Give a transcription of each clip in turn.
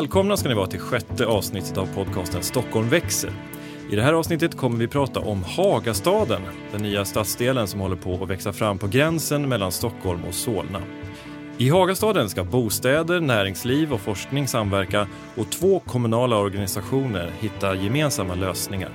Välkomna ska ni vara till sjätte avsnittet av podcasten Stockholm växer. I det här avsnittet kommer vi prata om Hagastaden, den nya stadsdelen som håller på att växa fram på gränsen mellan Stockholm och Solna. I Hagastaden ska bostäder, näringsliv och forskning samverka och två kommunala organisationer hitta gemensamma lösningar.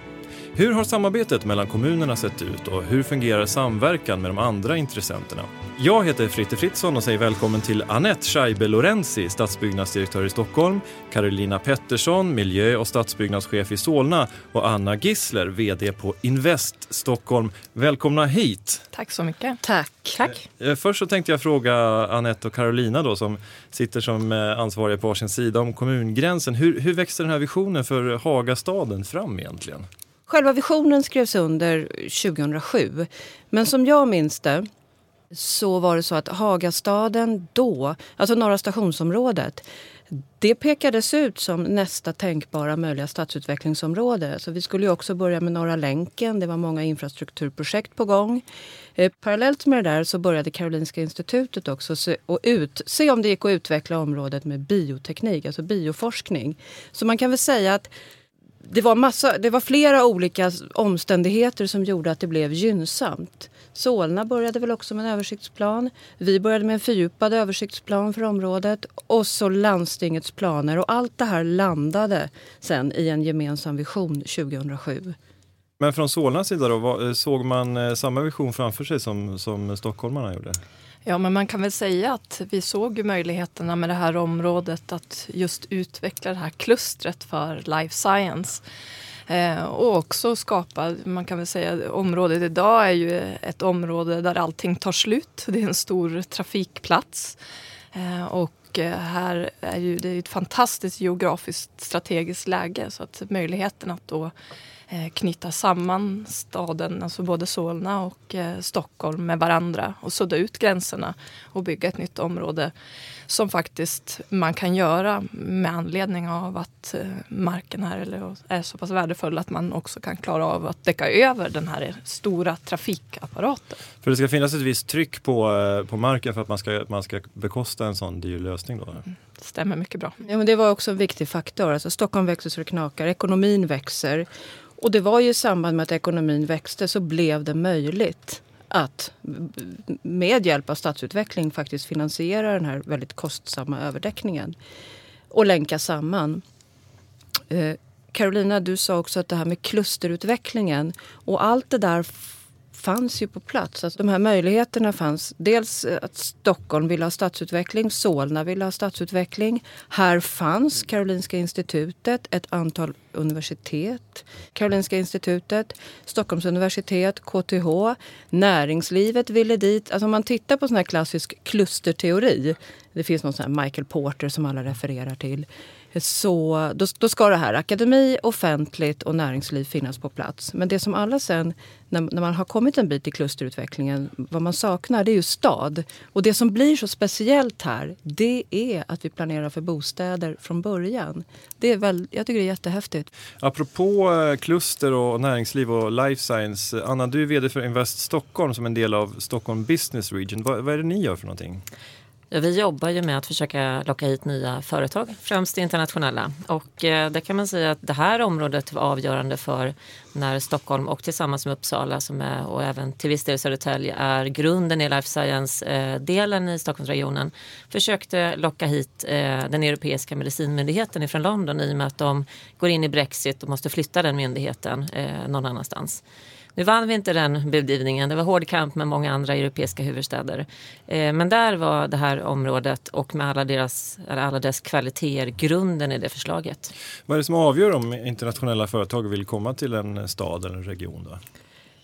Hur har samarbetet mellan kommunerna sett ut och hur fungerar samverkan med de andra intressenterna? Jag heter Fritte Fritzson och säger välkommen till Annette Scheibe Lorenzi, stadsbyggnadsdirektör i Stockholm, Carolina Pettersson, miljö och stadsbyggnadschef i Solna och Anna Gissler, VD på Invest Stockholm. Välkomna hit! Tack så mycket. Tack. Tack. Eh, Först så tänkte jag fråga Annette och Carolina då, som sitter som eh, ansvariga på varsin sida om kommungränsen. Hur, hur växte den här visionen för Hagastaden fram egentligen? Själva visionen skrevs under 2007. Men som jag minns det så var det så att Hagastaden då, alltså norra stationsområdet, det pekades ut som nästa tänkbara möjliga stadsutvecklingsområde. Så vi skulle ju också börja med Norra länken, det var många infrastrukturprojekt på gång. Eh, parallellt med det där så började Karolinska institutet också se, och ut, se om det gick att utveckla området med bioteknik, alltså bioforskning. Så man kan väl säga att det var, massa, det var flera olika omständigheter som gjorde att det blev gynnsamt. Solna började väl också med en översiktsplan. Vi började med en fördjupad översiktsplan för området och så landstingets planer. Och allt det här landade sen i en gemensam vision 2007. Men från Solnas sida då, eh, såg man eh, samma vision framför sig som, som stockholmarna gjorde? Ja, men man kan väl säga att vi såg ju möjligheterna med det här området att just utveckla det här klustret för life science. Eh, och också skapa, man kan väl säga området idag är ju ett område där allting tar slut. Det är en stor trafikplats. Eh, och eh, här är ju, det är ett fantastiskt geografiskt strategiskt läge så att möjligheten att då eh, knyta samman staden, alltså både Solna och eh, Stockholm med varandra och sudda ut gränserna och bygga ett nytt område som faktiskt man kan göra med anledning av att eh, marken här är så pass värdefull att man också kan klara av att täcka över den här stora trafikapparaten. För det ska finnas ett visst tryck på, eh, på marken för att man ska, man ska bekosta en sån dyr lösning då? Det stämmer mycket bra. Ja, men det var också en viktig faktor. Alltså, Stockholm växer så det knakar, ekonomin växer. Och det var ju i samband med att ekonomin växte så blev det möjligt att med hjälp av stadsutveckling faktiskt finansiera den här väldigt kostsamma överdäckningen och länka samman. Eh, Carolina, du sa också att det här med klusterutvecklingen och allt det där fanns ju på plats. Alltså de här möjligheterna fanns. Dels eh, att Stockholm ville ha stadsutveckling, Solna ville ha stadsutveckling. Här fanns Karolinska institutet, ett antal universitet. Karolinska institutet, Stockholms universitet, KTH, näringslivet ville dit. Alltså om man tittar på sån här klassisk klusterteori, det finns någon sån här Michael Porter som alla refererar till. Så då, då ska det här, akademi, offentligt och näringsliv finnas på plats. Men det som alla sen, när, när man har kommit en bit i klusterutvecklingen, vad man saknar det är ju stad. Och det som blir så speciellt här, det är att vi planerar för bostäder från början. Det är väl, jag tycker det är jättehäftigt. Apropå eh, kluster och näringsliv och life science. Anna, du är VD för Invest Stockholm som en del av Stockholm Business Region. Vad, vad är det ni gör för någonting? Ja, vi jobbar ju med att försöka locka hit nya företag, främst internationella. Och eh, där kan man säga att det här området var avgörande för när Stockholm och tillsammans med Uppsala som är, och även till viss del Södertälje är grunden i life science-delen eh, i Stockholmsregionen försökte locka hit eh, den europeiska medicinmyndigheten ifrån London i och med att de går in i Brexit och måste flytta den myndigheten eh, någon annanstans. Nu vann vi inte den budgivningen. Det var hård kamp med många andra europeiska huvudstäder. Eh, men där var det här området och med alla, deras, alla dess kvaliteter grunden i det förslaget. Vad är det som avgör om internationella företag vill komma till en stad eller en region? Då?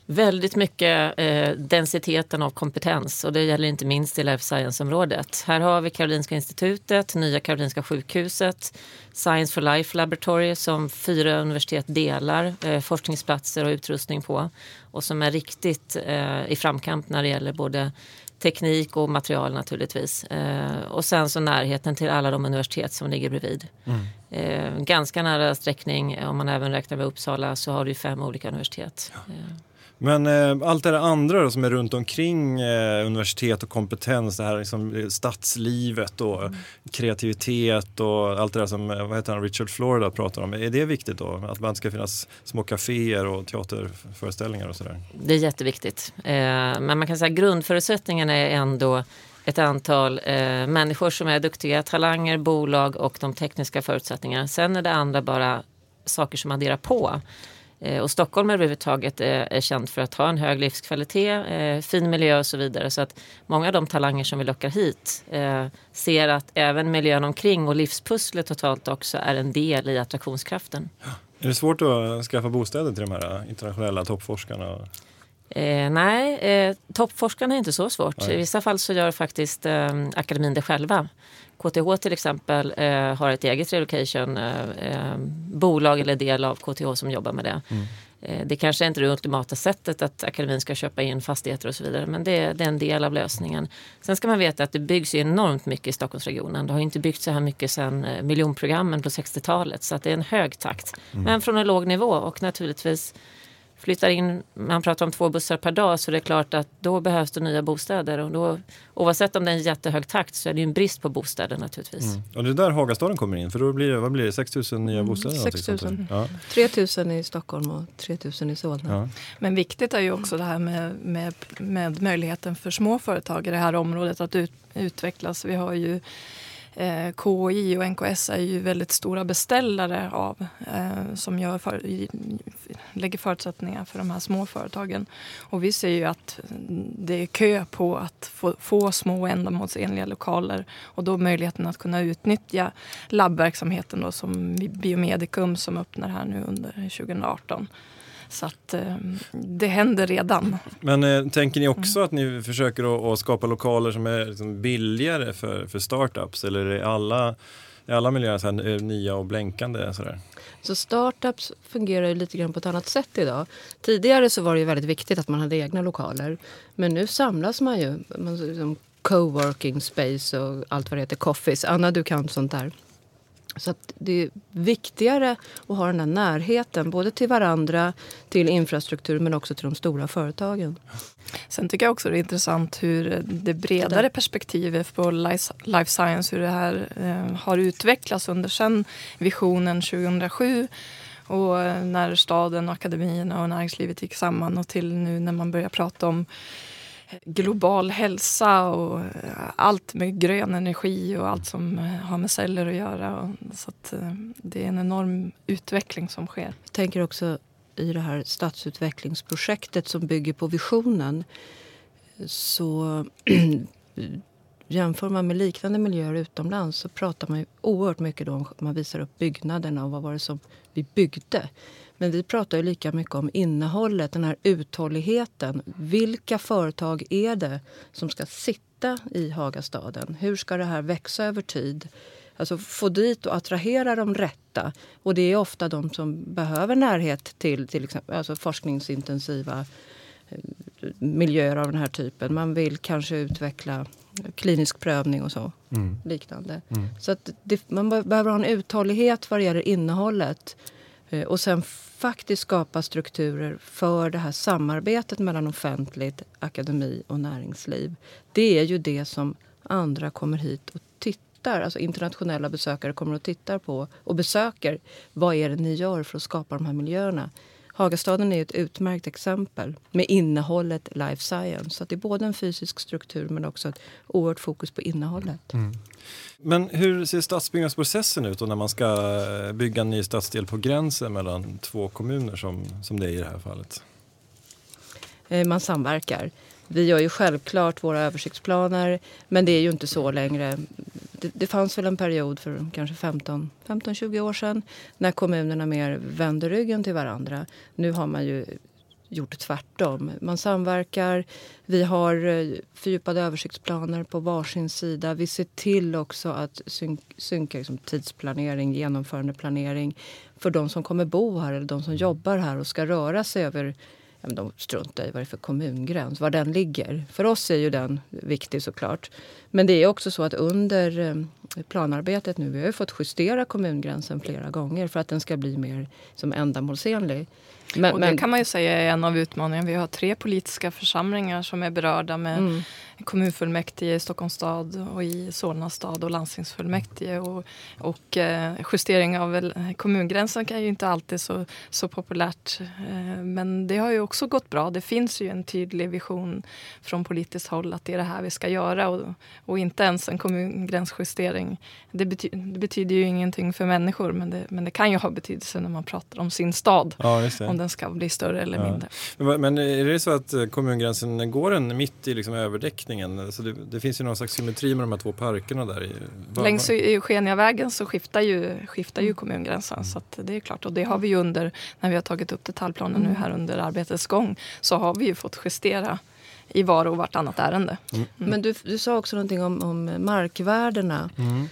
Väldigt mycket eh, densiteten av kompetens och det gäller inte minst i life science-området. Här har vi Karolinska institutet, Nya Karolinska sjukhuset, Science for Life Laboratory som fyra universitet delar eh, forskningsplatser och utrustning på och som är riktigt eh, i framkant när det gäller både teknik och material naturligtvis. Eh, och sen så närheten till alla de universitet som ligger bredvid. Eh, ganska nära sträckning, om man även räknar med Uppsala så har du fem olika universitet. Eh, Men eh, allt det andra då, som är runt omkring eh, universitet och kompetens, det här liksom, eh, stadslivet och mm. kreativitet och allt det där som eh, vad heter han, Richard Florida pratar om. Är det viktigt då? Att man ska finnas små kaféer och teaterföreställningar och sådär? Det är jätteviktigt. Eh, men man kan säga att grundförutsättningen är ändå ett antal eh, människor som är duktiga, talanger, bolag och de tekniska förutsättningarna. Sen är det andra bara saker som adderar på. Eh, och Stockholm överhuvudtaget är, är känt för att ha en hög livskvalitet, eh, fin miljö och så vidare. Så att många av de talanger som vi lockar hit eh, ser att även miljön omkring och livspusslet totalt också är en del i attraktionskraften. Är det svårt att skaffa bostäder till de här internationella toppforskarna? Eh, nej, eh, toppforskarna är inte så svårt. Nej. I vissa fall så gör faktiskt eh, akademin det själva. KTH till exempel eh, har ett eget relocation eh, eh, bolag eller del av KTH som jobbar med det. Mm. Eh, det kanske inte är det ultimata sättet att akademin ska köpa in fastigheter och så vidare men det, det, är en del av lösningen. Sen ska man veta att det byggs enormt mycket i Stockholmsregionen. Det har inte byggts så här mycket sedan miljonprogrammen på 60-talet så att det är en hög takt. Mm. Men från en låg nivå och naturligtvis flyttar in, man pratar om två bussar per dag, så det är klart att då behövs det nya bostäder. Och då, oavsett om det är en jättehög takt så är det en brist på bostäder naturligtvis. Mm. Och det är där Hagastaden kommer in, för då blir det, vad blir det 6 000 nya mm, bostäder? Mm, 6 000. Ja. 3 000 i Stockholm och 3 000 i Solna. Ja. Men viktigt är ju också det här med, med, med möjligheten för små företag i det här området att ut, utvecklas. Vi har ju eh, KI och NKS är ju väldigt stora beställare av eh, som gör för, lägger förutsättningar för de här små företagen. Och vi ser ju att det är kö på att få, få små ändamålsenliga lokaler och då möjligheten att kunna utnyttja labbverksamheten då som Biomedicum som öppnar här nu under 2018. Så att eh, det händer redan. Men eh, tänker ni också mm. att ni försöker att, skapa lokaler som är liksom billigare för, för startups eller är alla, är alla miljöer så här, eh, nya och blänkande? Sådär? Så startups fungerar ju lite grann på ett annat sätt idag. Tidigare så var det väldigt viktigt att man hade egna lokaler. Men nu samlas man ju. Man, liksom coworking space och allt vad det heter, coffees. Anna, du kan sånt där. Så det är viktigare att ha den här närheten både till varandra, till infrastruktur men också till de stora företagen. Sen tycker jag också det är intressant hur det bredare perspektivet på life science, hur det här eh, har utvecklats under sen visionen 2007 och när staden, akademierna och näringslivet gick samman och till nu när man börjar prata om global hälsa och eh, allt med grön energi och allt som eh, har med celler att göra. Så att eh, det är en enorm utveckling som sker. Jag tänker också i det här stadsutvecklingsprojektet som bygger på visionen så jämför man med liknande miljöer utomlands så pratar man ju oerhört mycket då om man visar upp byggnaderna och vad var det som vi byggde. Men vi pratar ju lika mycket om innehållet, den här uthålligheten. Vilka företag är det som ska sitta i Hagastaden? Hur ska det här växa över tid? Alltså få dit och attrahera de rätta. Och det är ofta de som behöver närhet till, till exempel, alltså forskningsintensiva eh, miljöer av den här typen. Man vill kanske utveckla klinisk prövning och så. Mm. Liknande. Mm. Så att det, man behöver ha en uthållighet vad det gäller innehållet. Eh, och sen faktiskt skapa strukturer för det här samarbetet mellan offentligt, akademi och näringsliv. Det är ju det som andra kommer hit och tittar, alltså internationella besökare kommer och tittar på och besöker. Vad är det ni gör för att skapa de här miljöerna? Hagastaden är ett utmärkt exempel med innehållet life science. Så det är både en fysisk struktur men också ett oerhört fokus på innehållet. Mm. Men hur ser stadsbyggnadsprocessen ut när man ska eh, bygga en ny stadsdel på gränsen mellan två kommuner som, som det är i det här fallet? Eh, man samverkar. Vi gör ju självklart våra översiktsplaner men det är ju inte så längre. Det, det fanns väl en period för kanske 15-20 år sedan när kommunerna mer vände ryggen till varandra. Nu har man ju gjort tvärtom. Man samverkar, vi har eh, fördjupade översiktsplaner på varsin sida. Vi ser till också att syn synka liksom tidsplanering, genomförandeplanering för de som kommer bo här eller de som jobbar här och ska röra sig över ja, de struntar i vad det är för kommungräns, var den ligger. För oss är ju den viktig såklart. Men det är också så att under eh, planarbetet nu, vi har ju fått justera kommungränsen flera gånger för att den ska bli mer som ändamålsenlig. Men, och det men... kan man ju säga är en av utmaningarna. Vi har tre politiska församlingar som är berörda med mm kommunfullmäktige i Stockholms stad och i Solna stad och landstingsfullmäktige. Och, och eh, justering av kommungränsen är ju inte alltid så, så populärt. Eh, men det har ju också gått bra. Det finns ju en tydlig vision från politiskt håll att det är det här vi ska göra och, och inte ens en kommungränsjustering. Det, bety det, betyder ju ingenting för människor men det, men det kan ju ha betydelse när man pratar om sin stad. Ja, om den ska bli större eller ja. mindre. Men, men är det så att kommungränsen går den mitt i liksom överdäckning riktningen. Så det, det, finns ju någon slags symmetri med de här två parkerna där. Var, Längs Eugeniavägen så skiftar ju, skiftar ju mm. kommungränsen. Mm. Så det är klart. Och det har vi ju under, när vi har tagit upp detaljplanen mm. nu här under arbetets gång, så har vi ju fått justera i var och vartannat ärende. Mm. mm. Men du, du sa också någonting om, om markvärdena. Mm.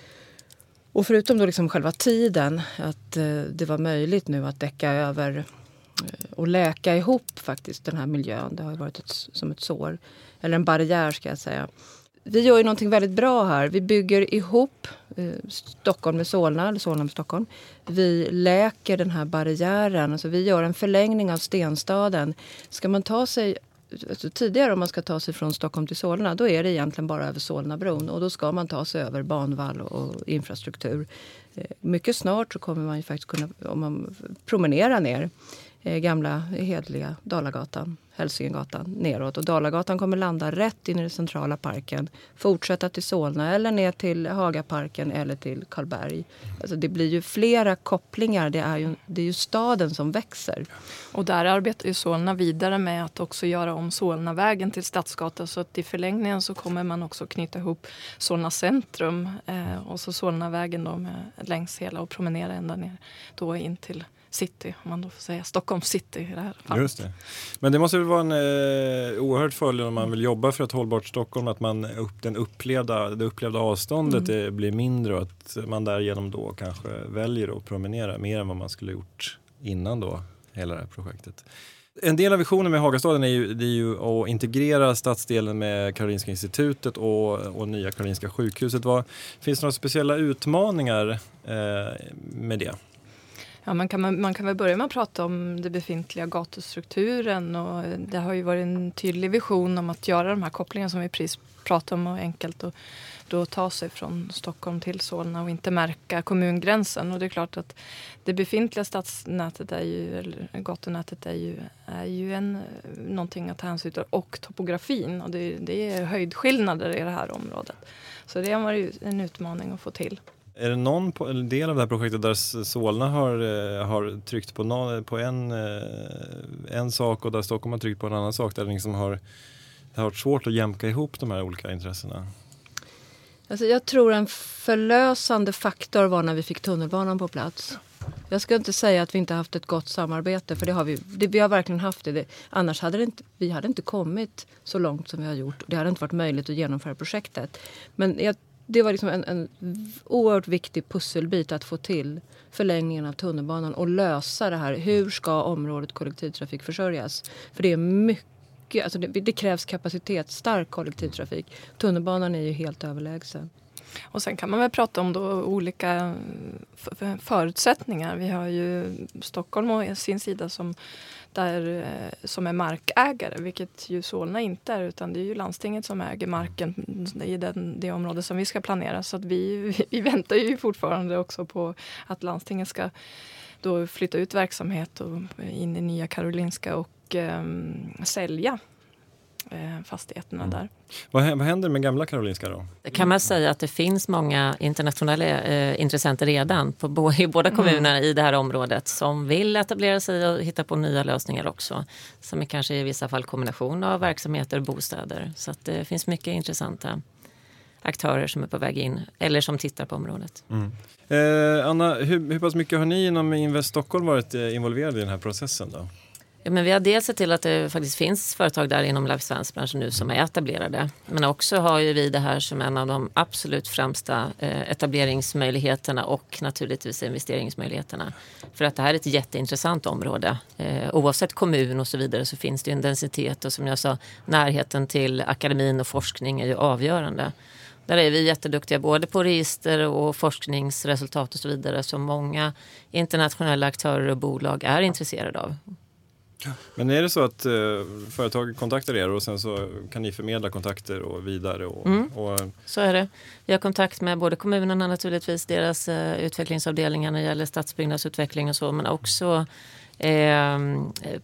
Och förutom då liksom själva tiden, att eh, det var möjligt nu att däcka över eh, och läka ihop faktiskt den här miljön. Det har varit ett, som ett sår. Eller en barriär ska jag säga. Vi gör ju någonting väldigt bra här. Vi bygger ihop eh, Stockholm med Solna, eller Solna med Stockholm. Vi läker den här barriären. Alltså vi gör en förlängning av stenstaden. Ska man ta sig Alltså tidigare om man ska ta sig från Stockholm till Solna då är det egentligen bara över Solnabron och då ska man ta sig över banvall och infrastruktur. Eh, mycket snart så kommer man ju faktiskt kunna om man promenera ner Eh, gamla hedliga Dalagatan. Hälsingegatan neråt. Och Dalagatan kommer landa rätt in i den centrala parken. Fortsätta till Solna eller ner till Hagaparken eller till Karlberg. Alltså det blir ju flera kopplingar. Det är ju, det är ju staden som växer. Och där arbetar ju Solna vidare med att också göra om Solnavägen till Stadsgata. Så att i förlängningen så kommer man också knyta ihop Solna centrum eh, och så Solnavägen då med, längs hela och promenera ända ner då in till city, om man då får säga Stockholm city i det här fallet. Just det. Men det måste väl vara en eh, oerhört fördel om man vill jobba för ett hållbart Stockholm att man upp, den upplevda, det upplevda avståndet mm. blir mindre och att man därigenom då kanske väljer att promenera mer än vad man skulle gjort innan då hela det här projektet. En del av visionen med Hagastaden är ju, är ju att integrera stadsdelen med Karolinska institutet och, och nya Karolinska sjukhuset. Vad, finns det några speciella utmaningar eh, med det? Ja, man, kan, man kan väl börja med att prata om den befintliga gatustrukturen. Och det har ju varit en tydlig vision om att göra de här kopplingarna som vi precis pratade om och enkelt och då ta sig från Stockholm till Solna och inte märka kommungränsen. Och det är klart att det befintliga stadsnätet är ju, eller gatunätet är ju, är ju en, någonting att ta hänsyn till. Och topografin. Och det, det är höjdskillnader i det här området. Så det har varit en utmaning att få till. Är det någon del av det här projektet där Solna har, eh, har tryckt på, någon, på en, eh, en sak och där Stockholm har tryckt på en annan sak? Där det, liksom har, det har varit svårt att jämka ihop de här olika intressena? Alltså jag tror en förlösande faktor var när vi fick tunnelbanan på plats. Jag ska inte säga att vi inte haft ett gott samarbete, för det har vi. Det, vi har verkligen haft det. det. Annars hade det inte, vi hade inte kommit så långt som vi har gjort. Det hade inte varit möjligt att genomföra projektet. Men jag det var liksom en, en oerhört viktig pusselbit att få till förlängningen av tunnelbanan och lösa det här. Hur ska området kollektivtrafik försörjas? För det är mycket, alltså det, det krävs kapacitetsstark kollektivtrafik. Tunnelbanan är ju helt överlägsen. Och sen kan man väl prata om då olika förutsättningar. Vi har ju Stockholm å sin sida som där, eh, som är markägare, vilket ju Solna inte är utan det är ju landstinget som äger marken i den, det område som vi ska planera. Så att vi, vi väntar ju fortfarande också på att landstinget ska då flytta ut verksamhet och in i Nya Karolinska och um, sälja fastigheterna mm. där. Vad, vad händer med gamla Karolinska då? Det kan man säga att det finns många internationella eh, intressenter redan på bo, i båda kommunerna mm. i det här området som vill etablera sig och hitta på nya lösningar också. Som är kanske i vissa fall kombination av verksamheter och bostäder. Så att det finns mycket intressanta aktörer som är på väg in eller som tittar på området. Mm. Eh, Anna, hur, hur pass mycket har ni inom Invest Stockholm varit eh, involverade i den här processen? Då? Ja, men vi har dels sett till att det faktiskt finns företag där inom life science-branschen nu som är etablerade. Men också har ju vi det här som en av de absolut främsta eh, etableringsmöjligheterna och naturligtvis investeringsmöjligheterna. För att det här är ett jätteintressant område. Eh, oavsett kommun och så vidare så finns det en densitet och som jag sa närheten till akademin och forskning är ju avgörande. Där är vi jätteduktiga både på register och forskningsresultat och så vidare som många internationella aktörer och bolag är intresserade av. Men är det så att eh, företag kontaktar er och sen så kan ni förmedla kontakter och vidare? Och, Mm. och, Så är det. Vi har kontakt med både kommunerna naturligtvis, deras eh, utvecklingsavdelningar när det gäller stadsbyggnadsutveckling och så, men också eh,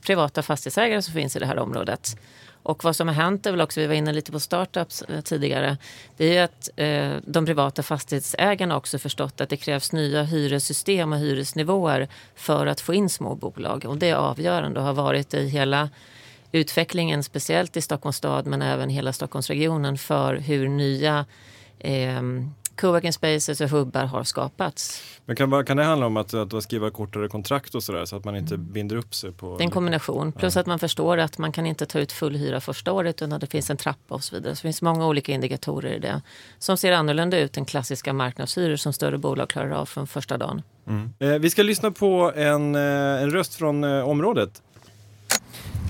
privata fastighetsägare som finns i det här området. Och vad som har hänt är väl också, vi var inne lite på startups eh, tidigare, det är att eh, de privata fastighetsägarna också förstått att det krävs nya hyressystem och hyresnivåer för att få in små bolag. Och det är avgörande och har varit i hela utvecklingen, speciellt i Stockholms stad men även hela Stockholmsregionen för hur nya eh, coworking spaces och hubbar har skapats. men kan, kan det handla om att, att skriva kortare kontrakt och sådär så att man inte binder upp sig? på Det är en kombination. Plus att man förstår att man kan inte ta ut full hyra första året utan det finns en trappa och så vidare. Så det finns många olika indikatorer i det som ser annorlunda ut än klassiska marknadshyror som större bolag klarar av från första dagen. Mm. Eh, vi ska lyssna på en, eh, en röst från eh, området.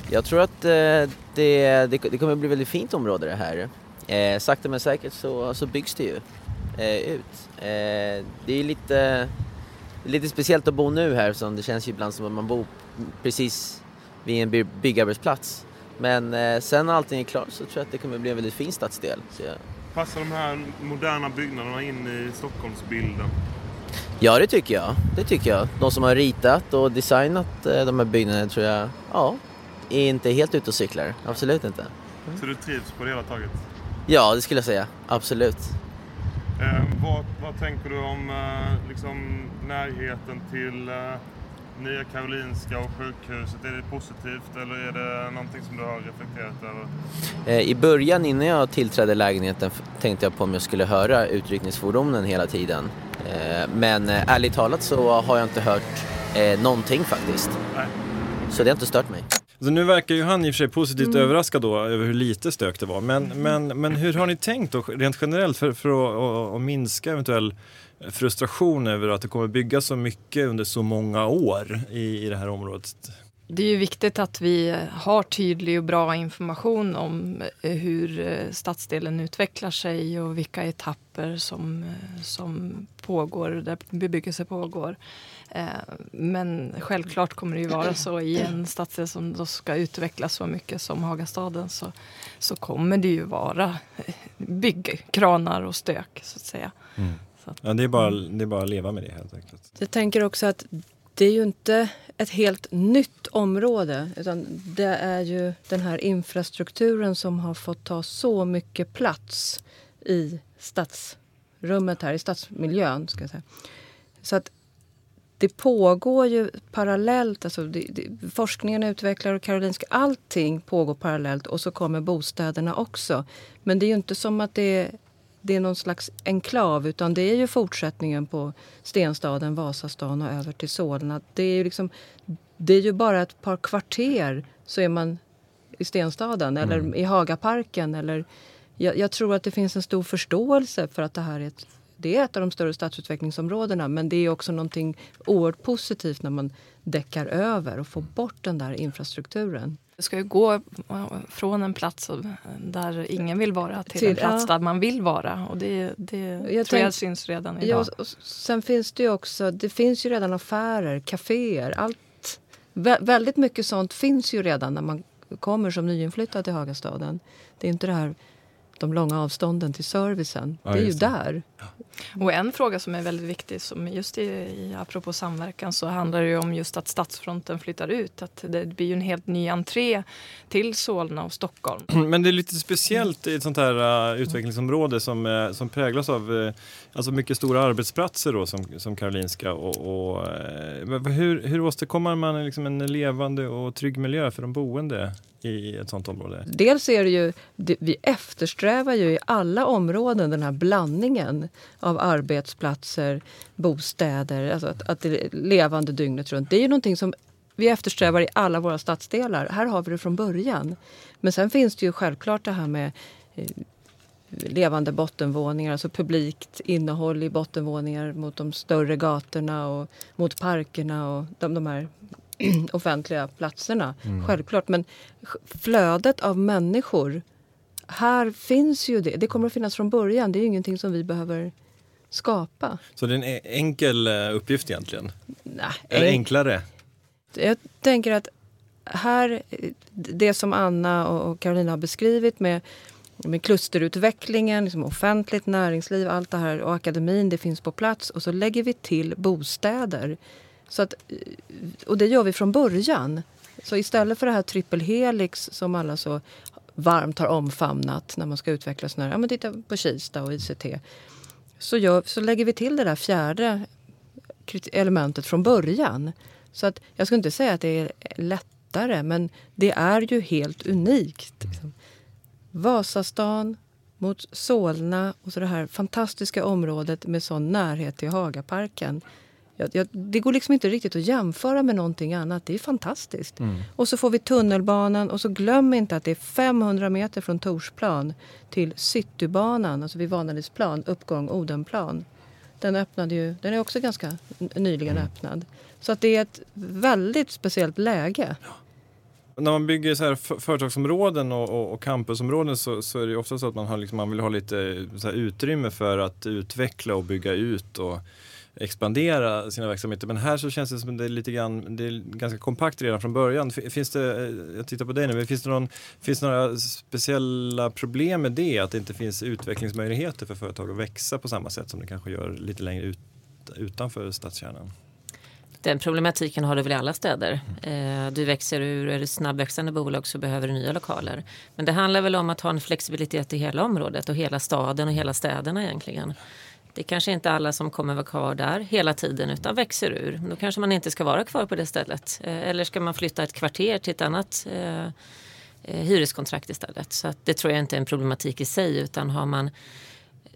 Jag tror att eh, det, det, det kommer bli väldigt fint område det här. Eh, sakta men säkert så, så byggs det ju eh, ut. Eh, det är lite, lite speciellt att bo nu här som det känns ju ibland som att man bor precis vid en by- byggarbetsplats. Men eh, sen när allting är klart så tror jag att det kommer bli en väldigt fin stadsdel. Så jag, Passar de här moderna byggnaderna in i Stockholmsbilden? ja det tycker jag. Det tycker jag. De som har ritat och designat eh, de här byggnaderna tror jag, ja, är inte helt ute och cyklar. Absolut inte. Så du trivs på det hela taget? Ja, det skulle jag säga. Absolut. Eh, vad, vad tänker du om eh, liksom, närheten till eh, Nya Karolinska och sjukhuset? Är det positivt eller är det någonting som du har reflekterat över? Eh, I början innan jag tillträdde lägenheten tänkte jag på om jag skulle höra utryckningsfordonen hela tiden. Eh, Men eh, ärligt talat så har jag inte hört någonting faktiskt. Nej. Så det har inte stört mig. Så nu verkar ju han i och för sig positivt Mm. överraskad då över hur lite stök det var. Men, men, men hur har ni tänkt då rent generellt för, för att, att, att minska eventuell frustration över att det kommer byggas så mycket under så många år i, i det här området? Det är ju viktigt att vi har tydlig och bra information om eh, hur eh, stadsdelen utvecklar sig och vilka etapper som, eh, som pågår, där bebyggelse pågår. Men självklart kommer det ju vara så i en stadsdel som då ska utvecklas så mycket som Hagastaden så, så kommer det ju vara byggkranar och stök så att säga. Så att, Ja, det, är bara, det är bara att leva med det helt enkelt. Jag tänker också att det är ju inte ett helt nytt område utan det är ju den här infrastrukturen som har fått ta så mycket plats i stadsrummet här, i stadsmiljön. Ska jag säga. Så att det pågår ju parallellt, alltså det, det, forskningen utvecklar och Karolinska, allting pågår parallellt och så kommer bostäderna också. Men det är ju inte som att det det är någon slags enklav utan det är ju fortsättningen på Stenstaden, Vasastan och över till Solna. Det är ju, liksom, det är ju bara ett par kvarter så är man i Stenstaden eller i Hagaparken. Eller, jag, jag tror att det finns en stor förståelse för att det här är ett, det är ett av de större stadsutvecklingsområdena men det är också någonting oerhört positivt när man däckar över och får bort den där infrastrukturen. Det ska ju gå eh, från en plats där ingen vill vara till, Till- en plats ja. där man vill vara. Och det, det Jag tror jag tänk- syns redan Ja, idag. och sen finns det ju också, det finns ju redan affärer, kaféer, allt. Vä väldigt mycket sånt finns ju redan när man kommer som nyinflyttad till Hagastaden. Det är inte det här, de långa avstånden till servicen. Ja, det är ju där. Och en fråga som är väldigt viktig, som just i, i, apropå samverkan, så handlar det ju om just att Stadsfronten flyttar ut. Att det blir ju en helt ny entré till Solna och Stockholm. Men det är lite speciellt i ett sånt här uh, utvecklingsområde som, uh, som präglas av uh, alltså mycket stora arbetsplatser då, som, som Karolinska. Och, och, uh, hur, hur åstadkommer man liksom en levande och trygg miljö för de boende i ett sånt område? Dels är det ju, vi eftersträvar ju i alla områden den här blandningen av arbetsplatser, bostäder, alltså att, att det är levande dygnet runt. Det är ju någonting som vi eftersträvar i alla våra stadsdelar. Här har vi det från början. Men sen finns det ju självklart det här med eh, levande bottenvåningar, alltså publikt innehåll i bottenvåningar mot de större gatorna och mot parkerna och de, de här offentliga platserna. Självklart. Men flödet av människor, här finns ju det. Det kommer att finnas från början. Det är ju ingenting som vi behöver skapa. Så det är en e- enkel uh, uppgift egentligen? Nej, Eller enk- enklare? Jag tänker att här, det som Anna och Carolina har beskrivit med, med klusterutvecklingen, liksom offentligt näringsliv, allt det här och akademin, det finns på plats. Och så lägger vi till bostäder. Så att, och det gör vi från början. Så istället för det här trippelhelix som alla så varmt har omfamnat när man ska utveckla sådana här, ja men titta på Kista och ICT. Så, gör, så lägger vi till det där fjärde elementet från början. Så att jag skulle inte säga att det är lättare, men det är ju helt unikt. Liksom. Vasastan mot Solna och så det här fantastiska området med sån närhet till Hagaparken. Jag, jag, det går liksom inte riktigt att jämföra med någonting annat. Det är fantastiskt. Mm. Och så får vi tunnelbanan och så glöm inte att det är 500 meter från Torsplan till Citybanan, alltså vid Vanadisplan, uppgång Odenplan. Den öppnade ju, den är också ganska nyligen mm. öppnad. Så att det är ett väldigt speciellt läge. Ja. När man bygger så här företagsområden och, och, och campusområden så, så, är det ofta så att man, har liksom, man vill ha lite så utrymme för att utveckla och bygga ut. Och, expandera sina verksamheter. Men här så känns det som att det är lite grann, det är ganska kompakt redan från början. Finns det, eh, jag tittar på dig nu, finns det, någon, finns det några speciella problem med det? Att det inte finns utvecklingsmöjligheter för företag att växa på samma sätt som det kanske gör lite längre ut, utanför stadskärnan? Den problematiken har du väl i alla städer. Eh, du växer ur, är det snabbväxande bolag så behöver du nya lokaler. Men det handlar väl om att ha en flexibilitet i hela området och hela staden och hela städerna egentligen. Det är kanske inte alla som kommer vara kvar där hela tiden utan växer ur. Då kanske man inte ska vara kvar på det stället. Eh, eller ska man flytta ett kvarter till ett annat eh, eh hyreskontrakt istället. Så det tror jag inte är en problematik i sig utan har man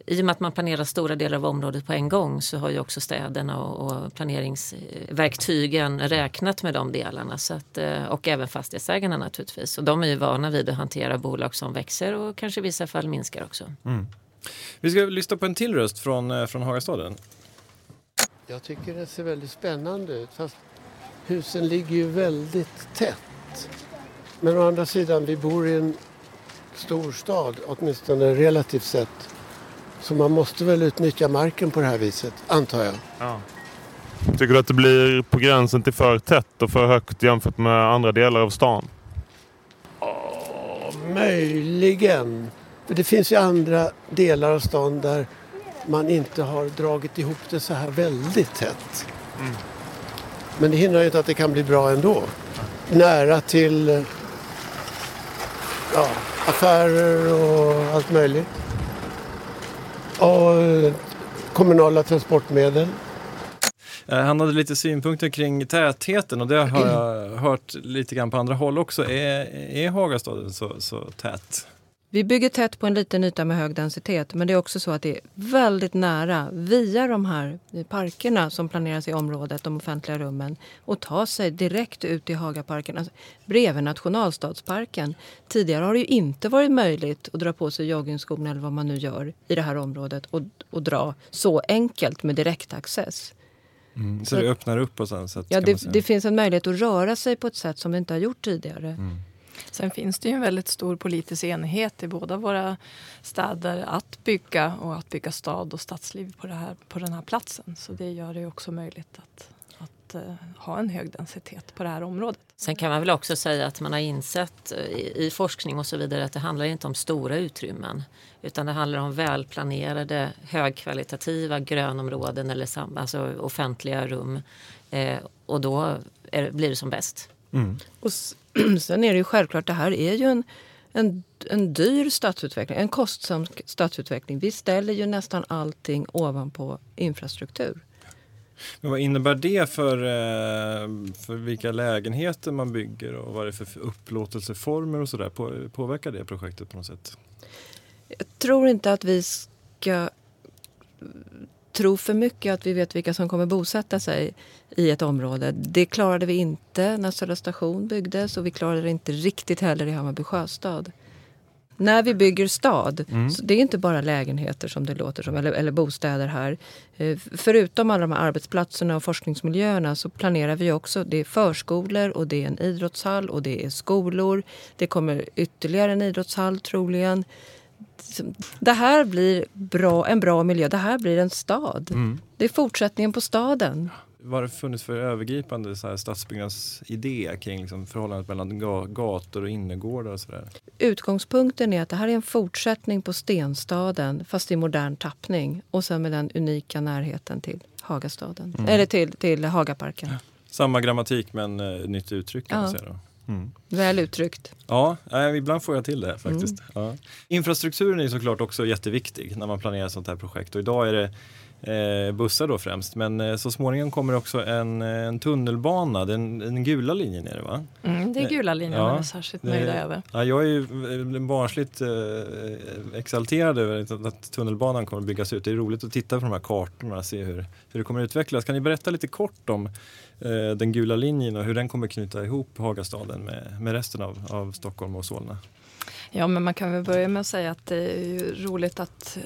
i och med att man planerar stora delar av området på en gång så har ju också städerna och, planeringsverktygen räknat med de delarna. Så att, eh, och även fastighetsägarna naturligtvis. Och de är ju vana vid att hantera bolag som växer och kanske i vissa fall minskar också. Mm. Vi ska lyssna på en till röst från, eh, från Hagastaden. Jag tycker det ser väldigt spännande ut. Fast husen ligger ju väldigt tätt. Men å andra sidan, vi bor i en stor stad, åtminstone relativt sett. Så man måste väl utnyttja marken på det här viset, antar jag. Ja. Tycker du att det blir på gränsen till för tätt och för högt jämfört med andra delar av stan? Oh, möjligen. För det finns ju andra delar av stan där man inte har dragit ihop det så här väldigt tätt. Mm. Men det hindrar ju inte att det kan bli bra ändå. Nära till ja, affärer och allt möjligt. Och kommunala transportmedel. Eh, han hade lite synpunkter kring tätheten och det har jag hört lite grann på andra håll också. Är, är Hagastaden så, så tät? Vi bygger tätt på en liten yta med hög densitet men det är också så att det är väldigt nära via de här parkerna som planeras i området, de offentliga rummen och ta sig direkt ut i Hagaparken, alltså bredvid nationalstadsparken. Tidigare har det ju inte varit möjligt att dra på sig joggingskorna eller vad man nu gör i det här området och, och dra så enkelt med direktaccess. Mm, så, så det öppnar upp på så sätt? Ja, det, det, finns en möjlighet att röra sig på ett sätt som det inte har gjort tidigare. Mm. Sen finns det ju en väldigt stor politisk enighet i båda våra städer att bygga och att bygga stad och stadsliv på, det här, på den här platsen. Så det gör det också möjligt att, att uh, ha en hög densitet på det här området. Sen kan man väl också säga att man har insett eh, i, i forskning och så vidare att det handlar inte om stora utrymmen utan det handlar om välplanerade högkvalitativa grönområden eller alltså offentliga rum. Eh, och då är, blir det som bäst. Mm. Och sen är det ju självklart, det här är ju en, en, en dyr stadsutveckling, en kostsam stadsutveckling. Vi ställer ju nästan allting ovanpå infrastruktur. Men vad innebär det för, eh, för vilka lägenheter man bygger och vad är det för upplåtelseformer och sådär? Påverkar det projektet på något sätt? Jag tror inte att vi ska tro för mycket att vi vet vilka som kommer bosätta sig i ett område. Det klarade vi inte när Södra station byggdes och vi klarade det inte riktigt heller i Hammarby sjöstad. När vi bygger stad, mm. det är inte bara lägenheter som det låter som, eller, eller bostäder här. Eh, förutom alla de här arbetsplatserna och forskningsmiljöerna så planerar vi också, det är förskolor och det är en idrottshall och det är skolor. Det kommer ytterligare en idrottshall troligen det här blir bra, en bra miljö. Det här blir en stad. Mm. Det är fortsättningen på staden. Vad har det funnits för övergripande så här, stadsbyggnadsidé kring liksom, förhållandet mellan ga gator och innergårdar och sådär? Utgångspunkten är att det här är en fortsättning på Stenstaden fast i modern tappning och sen med den unika närheten till Hagastaden, Mm. eller till, till Hagaparken. Samma grammatik men uh, nytt uttryck kan man Ja. säga då. Mm. Väl uttryckt. Ja, eh, ibland får jag till det faktiskt. Mm. Ja. Infrastrukturen är såklart också jätteviktig när man planerar sånt här projekt och idag är det eh, bussar då främst men eh, så småningom kommer också en, eh, en tunnelbana, den, den gula linjen är det va? Mm, det är gula linjen Ja, är särskilt nöjda över. Ja, jag är ju eh, barnsligt eh, exalterad över att, tunnelbanan kommer att byggas ut. Det är roligt att titta på de här kartorna och se hur, hur det kommer att utvecklas. Kan ni berätta lite kort om eh, den gula linjen och hur den kommer knyta ihop Hagastaden med, med resten av, av Stockholm och Solna? Ja, men man kan väl börja med att säga att det är roligt att,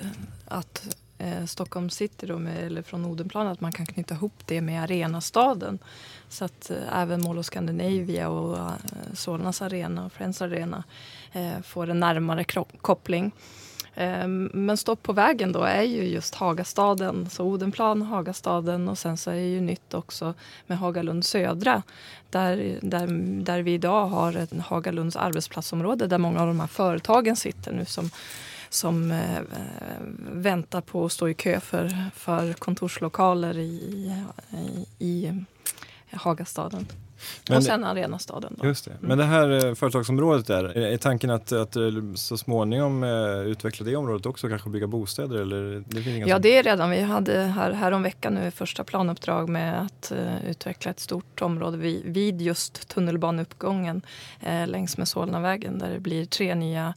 att eh, Stockholm City, då med, eller från Odenplan, att man kan knyta ihop det med arenastaden. Så att eh, även Mall of Scandinavia och eh, Solnas arena och Friends Arena eh, får en närmare koppling. Eh, men stopp på vägen då är ju just Hagastaden, så Odenplan, Hagastaden och sen så är det ju nytt också med Hagalund Södra där, där, där vi idag har ett Hagalunds arbetsplatsområde där många av de här företagen sitter nu som, som eh, eh, väntar på att stå i kö för, för kontorslokaler i, i, i Hagastaden. Men- och sen Arenastaden. Då. Just det. Men det här eh, företagsområdet där, är tanken att, att eh, så småningom eh, utveckla det området också, kanske bygga bostäder? Eller, det Ja, sånt- det är redan. Vi hade här, här om veckan nu första planuppdrag med att eh, utveckla ett stort område vid, vid just tunnelbaneuppgången eh, längs med Solnavägen där det blir tre nya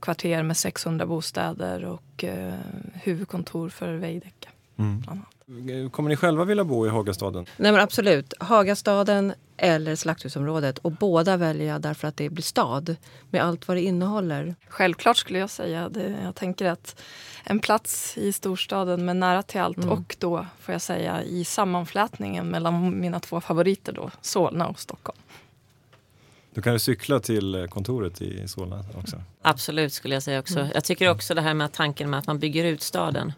kvarter med 600 bostäder och eh, huvudkontor för Veidekke. Mm. bland annat. Kommer ni själva vilja bo i Hagastaden? Nej men absolut, Hagastaden eller Slakthusområdet. Och båda väljer jag därför att det blir stad med allt vad det innehåller. Självklart skulle jag säga. Det, jag tänker att en plats i storstaden med nära till allt Mm. och då får jag säga i sammanflätningen mellan mina två favoriter då, Solna och Stockholm. Du kan ju cykla till eh, kontoret i Solna också. Absolut skulle jag säga också. Jag tycker också det här med tanken med att man bygger ut staden.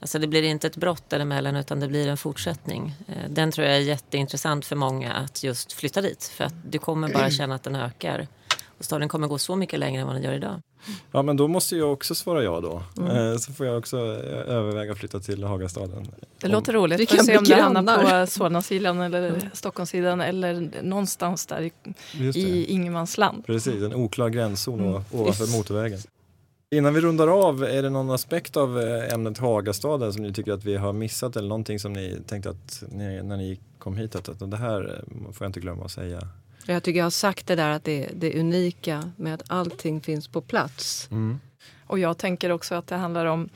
Alltså det blir inte ett brott däremellan utan det blir en fortsättning. Eh, Den tror jag är jätteintressant för många att just flytta dit. För att du kommer bara känna att den ökar. Och staden kommer gå så mycket längre än vad den gör idag. Ja men då måste jag också svara ja då. Mm. Eh, Så får jag också eh, överväga att flytta till Hagastaden. Det Om- låter roligt. Vi kan se om det hamnar på Solnasidan eller Stockholmssidan eller någonstans där i, i ingenmansland. Precis, en oklar gränszon Mm. mm. ovanför motorvägen. Innan vi rundar av, är det någon aspekt av eh, ämnet Hagastaden som ni tycker att vi har missat eller någonting som ni tänkte att ni, när ni kom hit att, att det här eh, får jag inte glömma att säga? Jag tycker jag har sagt det där att det, det unika med att allting finns på plats. Mm. Och jag tänker också att det handlar om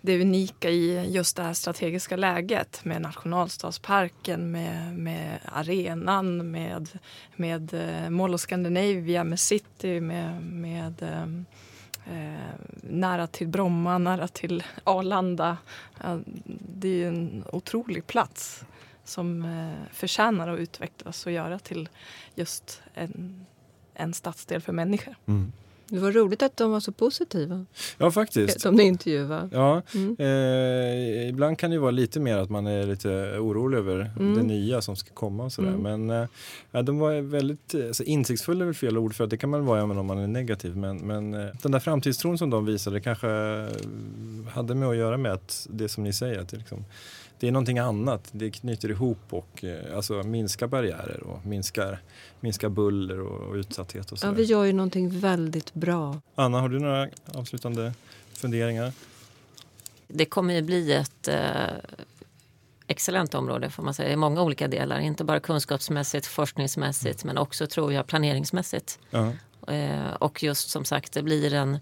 det unika i just det här strategiska läget med nationalstadsparken, med, med arenan, med, med eh, Mall of Scandinavia, med city, med, med eh, eh, nära till Bromma, nära till Arlanda. Eh, det är ju en otrolig plats som eh, förtjänar att utvecklas och göra till just en, en stadsdel för människor. Mm. Det var roligt att de var så positiva Ja faktiskt. som ni intervjuade. Ja, Mm. eh, ibland kan det vara lite mer att man är lite orolig över Mm. det nya som ska komma och sådär. Mm. Men eh, de var väldigt, alltså, insiktsfulla är väl fel ord för att det kan man vara även om man är negativ. Men, men eh, den där framtidstron som de visade kanske hade med att göra med att det som ni säger, att det, liksom, det är någonting annat. Det knyter ihop och eh, alltså, minskar barriärer och minskar, minskar buller och, och utsatthet och Ja, sådär. vi gör ju någonting väldigt bra. Anna, har du några avslutande funderingar? Det kommer ju bli ett eh, excellent område får man säga i många olika delar. Inte bara kunskapsmässigt, forskningsmässigt men också tror jag planeringsmässigt. Ja. Eh, och just som sagt det blir en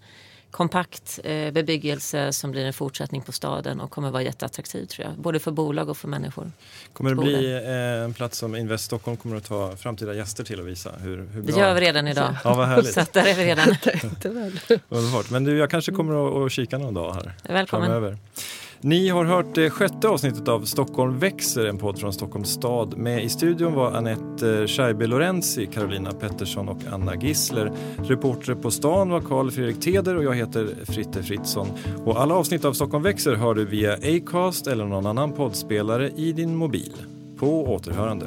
kompakt eh, bebyggelse som blir en fortsättning på staden och kommer vara jätteattraktiv tror jag. Både för bolag och för människor. Kommer det bli eh, en plats som Invest Stockholm kommer att ta framtida gäster till och visa hur, hur Det bra? gör vi redan idag. Ja, vad härligt. Så där är vi redan. Underbart. Men du, jag kanske kommer att, att kika någon dag här Välkommen. framöver. Ni har hört det sjätte avsnittet av Stockholm växer, en podd från Stockholms stad. Med i studion var Anette eh, Scheibe Lorenzi, Carolina Pettersson och Anna Gissler. Reporter på stan var Karl Fredrik Teder och jag heter Fritte Fritzson. Och alla avsnitt av Stockholm växer hör du via Acast eller någon annan poddspelare i din mobil. På återhörande.